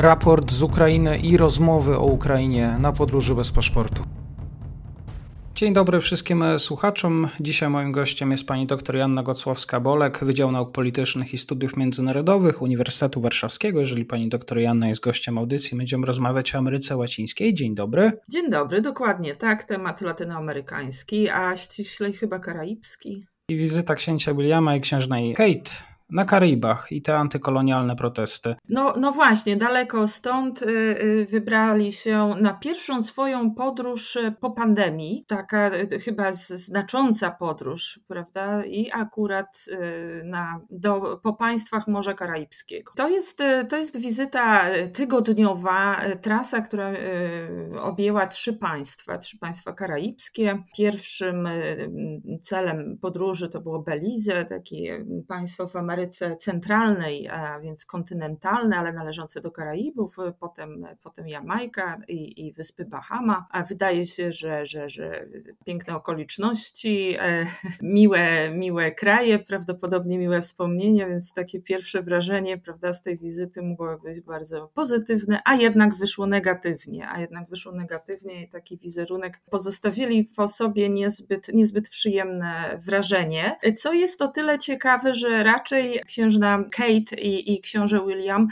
raport z Ukrainy i rozmowy o Ukrainie na podróży bez paszportu. Dzień dobry wszystkim słuchaczom. Dzisiaj moim gościem jest pani dr Janna Gocławska-Bolek, Wydział Nauk Politycznych i Studiów Międzynarodowych Uniwersytetu Warszawskiego. Jeżeli pani dr Janna jest gościem audycji, będziemy rozmawiać o Ameryce Łacińskiej. Dzień dobry. Dzień dobry, dokładnie tak, temat latynoamerykański, a ściślej chyba karaibski. I wizyta księcia Williama i księżnej Kate na Karibach i te antykolonialne protesty. No, no właśnie, daleko stąd y, y, wybrali się na pierwszą swoją podróż y, po pandemii, taka chyba znacząca podróż, prawda? I akurat na, do, po państwach Morza Karaibskiego. To jest, to jest wizyta tygodniowa, trasa, która objęła trzy państwa, trzy państwa karaibskie. Pierwszym celem podróży to było Belize, takie państwo w Ameryce Ameryce Centralnej, a więc kontynentalne, ale należące do Karaibów, potem, potem Jamajka i, i wyspy Bahama. A wydaje się, że, że, że piękne okoliczności, e, miłe, miłe kraje, prawdopodobnie miłe wspomnienia, więc takie pierwsze wrażenie prawda, z tej wizyty mogło być bardzo pozytywne, a jednak wyszło negatywnie, a jednak wyszło negatywnie i taki wizerunek pozostawili po sobie niezbyt, niezbyt przyjemne wrażenie, co jest o tyle ciekawe, że raczej księżna Kate i, i książę William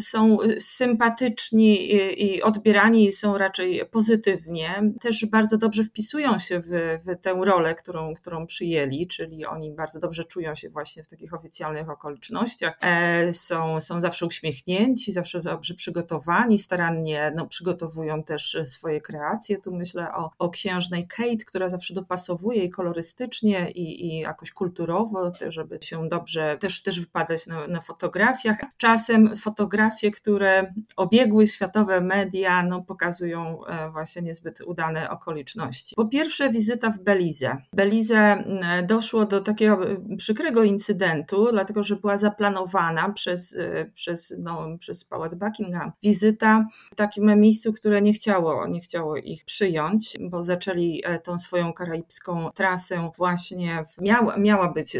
są sympatyczni i, i odbierani są raczej pozytywnie. Też bardzo dobrze wpisują się w, w tę rolę, którą, którą przyjęli, czyli oni bardzo dobrze czują się właśnie w takich oficjalnych okolicznościach. E, są, są zawsze uśmiechnięci, zawsze dobrze przygotowani, starannie no, przygotowują też swoje kreacje. Tu myślę o, o księżnej Kate, która zawsze dopasowuje i kolorystycznie i, i jakoś kulturowo, żeby się dobrze też też wypadać na, na fotografiach. Czasem fotografie, które obiegły światowe media, no, pokazują e, właśnie niezbyt udane okoliczności. Po pierwsze, wizyta w Belize. Belize doszło do takiego e, przykrego incydentu, dlatego że była zaplanowana przez, e, przez, no, przez Pałac Buckingham wizyta w takim miejscu, które nie chciało, nie chciało ich przyjąć, bo zaczęli tą swoją karaibską trasę właśnie, w, miała, miała być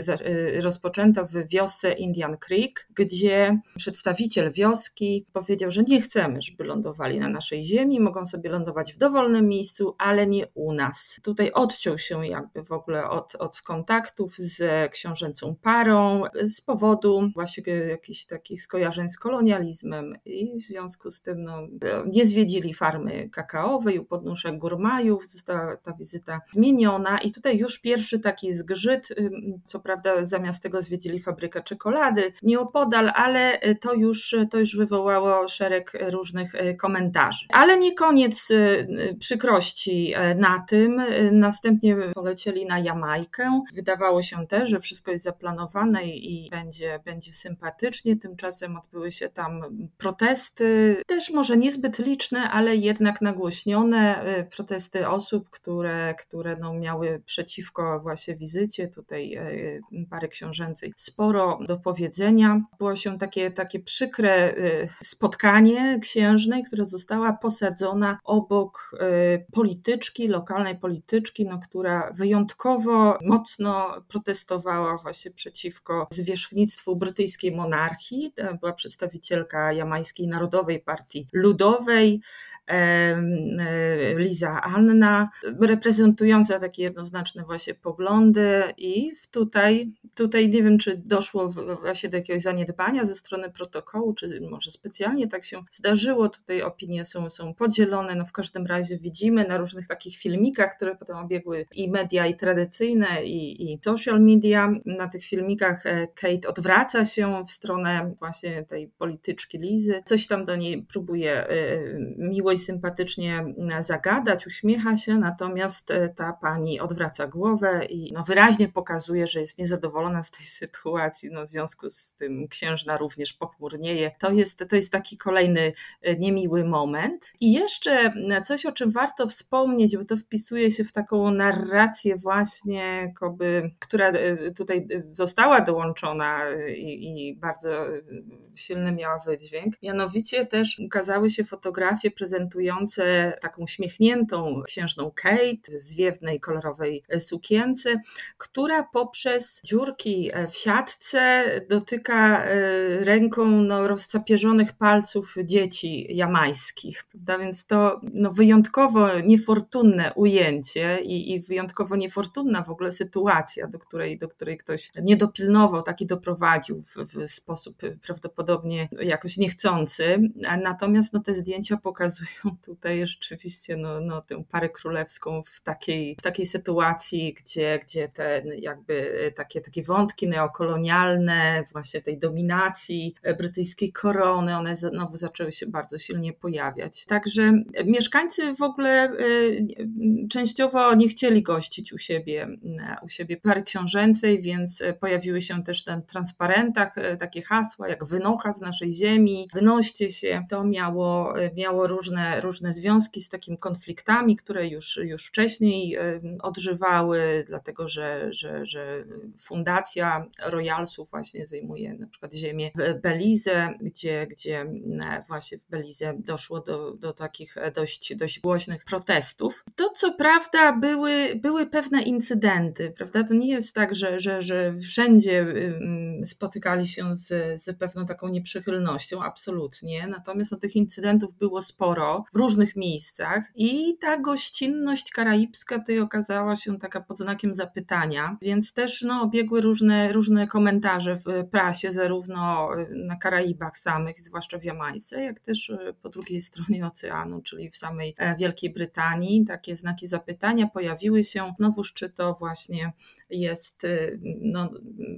rozpoczęta w wiosce Indian Creek, gdzie przedstawiciel wioski powiedział, że nie chcemy, żeby lądowali na naszej ziemi, mogą sobie lądować w dowolnym miejscu, ale nie u nas. Tutaj odciął się jakby w ogóle od, od kontaktów z książęcą parą z powodu właśnie jakichś takich skojarzeń z kolonializmem i w związku z tym no, nie zwiedzili farmy kakaowej u podnóżek Górmajów, została ta wizyta zmieniona i tutaj już pierwszy taki zgrzyt, co prawda zamiast tego zwiedzili fabrykę czekolady nieopodal, ale e, to już, to już wywołało szereg różnych e, komentarzy. Ale nie koniec e, przykrości na tym. Następnie polecieli na Jamajkę. Wydawało się też, że wszystko jest zaplanowane i będzie, będzie sympatycznie. Tymczasem odbyły się tam protesty, też może niezbyt liczne, ale jednak nagłośnione protesty osób, które, które no miały przeciwko właśnie wizycie tutaj pary książęcej sporo do powiedzenia. Było się takie, takie przykre y, spotkanie księżnej, która została posadzona obok y, polityczki, lokalnej polityczki, no, która wyjątkowo mocno protestowała właśnie przeciwko zwierzchnictwu brytyjskiej monarchii. Była przedstawicielka Jamańskiej Narodowej Partii Ludowej, E, Liza Anna, reprezentująca takie jednoznaczne właśnie poglądy i tutaj, tutaj nie wiem, czy doszło właśnie do jakiegoś zaniedbania ze strony protokołu, czy może specjalnie tak się zdarzyło. Tutaj opinie są, są podzielone. No w każdym razie widzimy na różnych takich filmikach, które potem obiegły i media, i tradycyjne, i, i social media. Na tych filmikach e, Kate odwraca się w stronę właśnie tej polityczki Lizy. Coś tam do niej próbuje e, miło i sympatycznie zagadać, uśmiecha się, natomiast e, ta pani odwraca głowę i no wyraźnie pokazuje, że jest niezadowolona z tej sytuacji. No w związku z tym księżna również pochmurnieje. To jest, to jest taki kolejny e, niemiły moment. I jeszcze coś, o czym warto wspomnieć, bo to wpisuje się w taką narrację właśnie, koby, która e, tutaj została dołączona i, i bardzo silny miała wydźwięk. Mianowicie też ukazały się fotografie prezentujące taką uśmiechniętą księżną Kate w zwiewnej, kolorowej sukience, która poprzez dziurki w siatce wkrótce dotyka ręką no, rozcapierzonych palców dzieci jamańskich, prawda? Więc to no, wyjątkowo niefortunne ujęcie i, i wyjątkowo niefortunna w ogóle sytuacja, do której, do której ktoś nie dopilnował, taki doprowadził w, w sposób prawdopodobnie jakoś niechcący. Natomiast no, te zdjęcia pokazują tutaj rzeczywiście no, no, tę parę królewską w takiej, w takiej sytuacji, gdzie, gdzie te jakby takie, takie wątki neokolonialne, właśnie tej dominacji brytyjskiej korony, one znowu zaczęły się bardzo silnie pojawiać. Także mieszkańcy w ogóle y, częściowo nie chcieli gościć u siebie, u siebie pary książęcej, więc pojawiły się też na transparentach takie hasła jak wynocha z naszej ziemi, wynoście się. To miało, miało różne, różne związki z takimi konfliktami, które już, już wcześniej odżywały, dlatego że, że, że fundacja Właśnie zajmuje na przykład ziemię w Belize, gdzie, gdzie właśnie w Belize doszło do, do takich dość, dość głośnych protestów. To co prawda były, były pewne incydenty, prawda? To nie jest tak, że, że, że wszędzie spotykali się z, z pewną taką nieprzychylnością, absolutnie. Natomiast no, tych incydentów było sporo w różnych miejscach i ta gościnność karaibska tutaj okazała się taka pod znakiem zapytania, więc też no, obiegły różne, różne komentarze w prasie, zarówno na Karaibach samych, zwłaszcza w Jamajce, jak też po drugiej stronie oceanu, czyli w samej e, Wielkiej Brytanii. Takie znaki zapytania pojawiły się. Znowuż, czy to właśnie jest y, no,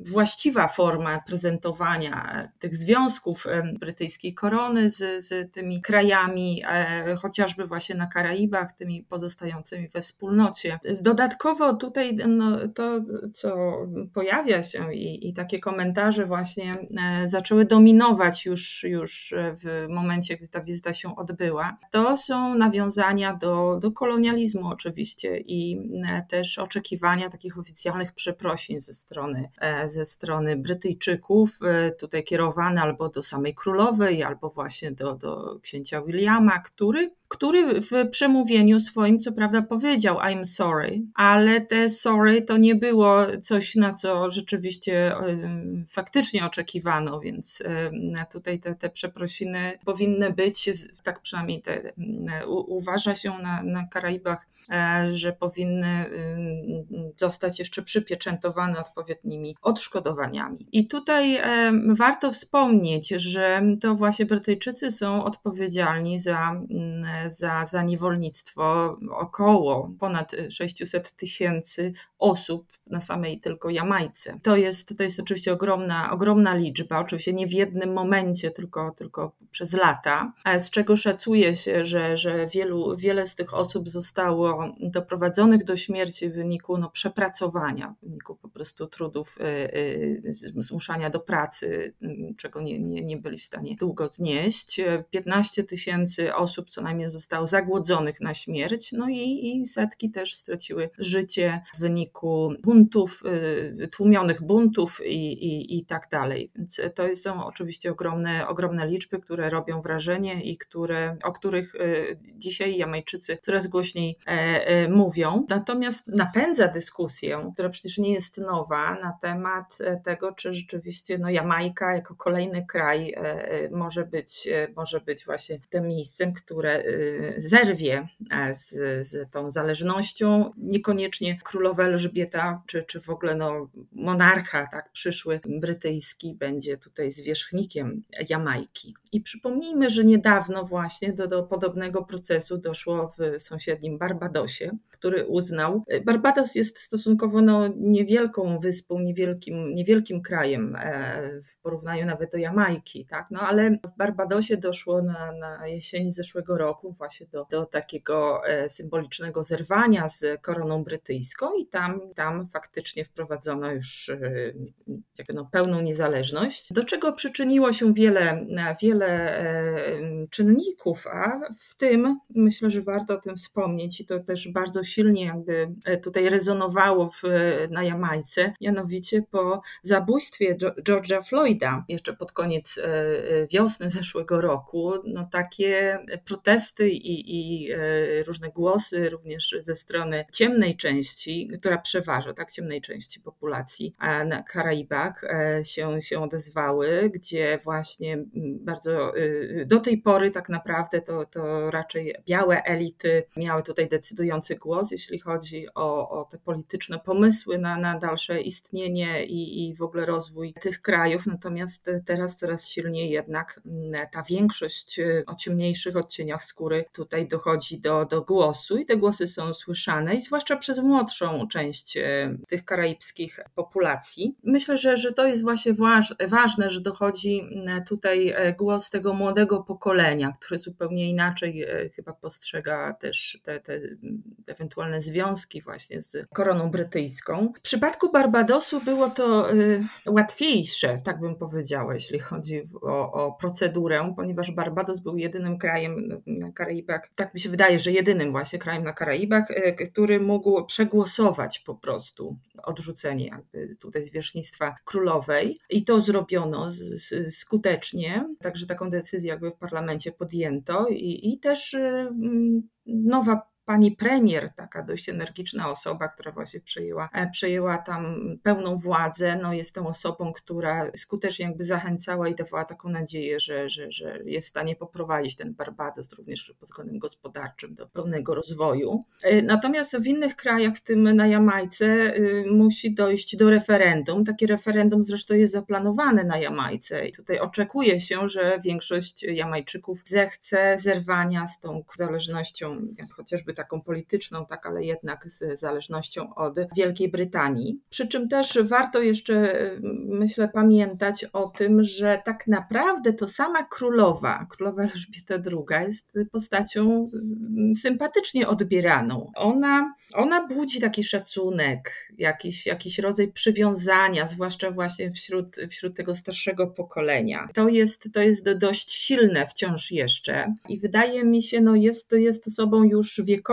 właściwa forma prezentowania tych związków brytyjskiej korony z, z tymi krajami, e, chociażby właśnie na Karaibach, tymi pozostającymi we wspólnocie. Dodatkowo tutaj no, to, co pojawia się i, i takie komentarze właśnie e, zaczęły dominować już, już w momencie, gdy ta wizyta się odbyła, to są nawiązania do, do kolonializmu oczywiście i e, też oczekiwania takich oficjalnych przeprosin ze strony, e, ze strony Brytyjczyków, e, tutaj kierowane albo do samej królowej, albo właśnie do, do księcia Williama, który który w przemówieniu swoim, co prawda, powiedział I'm sorry, ale te sorry to nie było coś, na co rzeczywiście faktycznie oczekiwano, więc tutaj te, te przeprosiny powinny być, tak przynajmniej te, uważa się na, na Karaibach, e, że powinny zostać jeszcze przypieczętowane odpowiednimi odszkodowaniami. I tutaj warto wspomnieć, że to właśnie Brytyjczycy są odpowiedzialni za za, za niewolnictwo około ponad 600 tysięcy osób na samej tylko Jamajce. To jest, to jest oczywiście ogromna, ogromna liczba, oczywiście nie w jednym momencie, tylko, tylko przez lata, z czego szacuje się, że, że wielu, wiele z tych osób zostało doprowadzonych do śmierci w wyniku no, przepracowania, w wyniku prostu trudów, y, y, zmuszania do pracy, czego nie, nie, nie byli w stanie długo znieść. 15 tysięcy osób co najmniej zostało zagłodzonych na śmierć, no i, i setki też straciły życie w wyniku buntów, tłumionych buntów i, i, i tak dalej. Więc to są oczywiście ogromne, ogromne liczby, które robią wrażenie i które, o których dzisiaj Jamajczycy coraz głośniej e, e, mówią. Natomiast napędza dyskusję, która przecież nie jest na temat e, tego, czy rzeczywiście no, Jamajka jako kolejny kraj może być, może być właśnie tym miejscem, które zerwie e, z, z tą zależnością. Niekoniecznie królowa Elżbieta, czy, czy w ogóle no, monarcha tak, przyszły brytyjski będzie tutaj zwierzchnikiem Jamajki. I przypomnijmy, że niedawno właśnie do, do podobnego procesu doszło w sąsiednim Barbadosie, który uznał, Barbados jest stosunkowo no, niewielką wyspą, niewielkim, niewielkim krajem e, w porównaniu nawet do Jamajki, tak? no, ale w Barbadosie doszło na, na jesieni zeszłego roku właśnie do, do takiego e, symbolicznego zerwania z koroną brytyjską i tam, tam faktycznie wprowadzono już e, jakby no, pełną niezależność, do czego przyczyniło się wiele, wiele czynników, a w tym myślę, że warto o tym wspomnieć i to też bardzo silnie jakby tutaj rezonowało w, na Jamajce, mianowicie po zabójstwie George'a Floyda. Jeszcze pod koniec wiosny zeszłego roku, no takie protesty i, i różne głosy również ze strony ciemnej części, która przeważa, tak, ciemnej części populacji na Karaibach się, się odezwały, gdzie właśnie bardzo do tej pory tak naprawdę to, to raczej białe elity miały tutaj decydujący głos, jeśli chodzi o, o te polityczne pomysły na, na dalsze istnienie i, i w ogóle rozwój tych krajów. Natomiast teraz coraz silniej jednak ta większość y, o ciemniejszych odcieniach skóry tutaj dochodzi do, do głosu i te głosy są słyszane, i zwłaszcza przez młodszą część y, tych karaibskich populacji. Myślę, że, że to jest właśnie ważne, że dochodzi mm, tutaj głos tego młodego pokolenia, które zupełnie inaczej chyba postrzega też te, te ewentualne związki właśnie z koroną brytyjską. W przypadku Barbadosu było to y, łatwiejsze, tak bym powiedziała, jeśli chodzi o, o procedurę, ponieważ Barbados był jedynym krajem na Karaibach, tak mi się wydaje, że jedynym właśnie krajem na Karaibach, y, który mógł przegłosować po prostu odrzucenie jakby tutaj zwierzchnictwa królowej. I to zrobiono skutecznie, także taką decyzję jakby w parlamencie podjęto. I, i też y, nowa pani premier, taka dość energiczna osoba, która właśnie przejęła, e, przejęła tam pełną władzę, no jest tą osobą, która skutecznie jakby zachęcała i dawała taką nadzieję, że, że, że jest w stanie poprowadzić ten Barbados również pod względem gospodarczym do pełnego rozwoju. E, natomiast w innych krajach, w tym na Jamajce, y, musi dojść do referendum. Takie referendum zresztą jest zaplanowane na Jamajce i tutaj oczekuje się, że większość Jamajczyków zechce zerwania z tą zależnością, chociażby taką polityczną, tak, ale jednak z zależnością od Wielkiej Brytanii. Przy czym też warto jeszcze, myślę, pamiętać o tym, że tak naprawdę to sama królowa, królowa Elżbieta II, jest postacią mm, sympatycznie odbieraną. Ona, ona budzi taki szacunek, jakiś, jakiś rodzaj przywiązania, zwłaszcza właśnie wśród, wśród tego starszego pokolenia. To jest, to jest dość silne wciąż jeszcze i wydaje mi się, no jest, jest osobą już wiekową,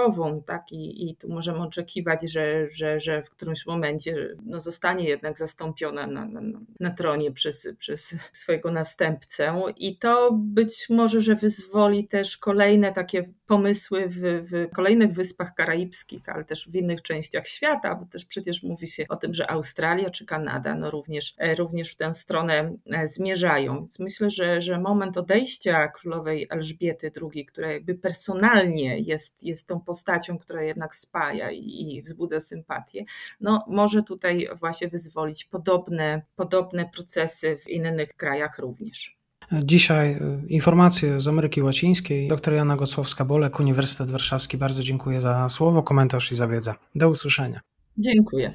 tak? I, i tu możemy oczekiwać, że, że, że w którymś momencie no, zostanie jednak zastąpiona na, na, na tronie przez, przez swojego następcę. I to być może, że wyzwoli też kolejne takie pomysły w, w kolejnych wyspach karaibskich, ale też w innych częściach świata, bo też przecież mówi się o tym, że Australia czy Kanada no również, e, również w tę stronę e, zmierzają. Więc myślę, że, że moment odejścia królowej Elżbiety II, która jakby personalnie jest, jest tą postacią, która jednak spaja i, wzbudza sympatię, no może tutaj właśnie wyzwolić podobne, podobne procesy w innych krajach również. Dzisiaj e, informacje z Ameryki Łacińskiej. Dr Jana Gosłowska-Bolek, Uniwersytet Warszawski. Bardzo dziękuję za słowo, komentarz i za wiedzę. Do usłyszenia. Dziękuję.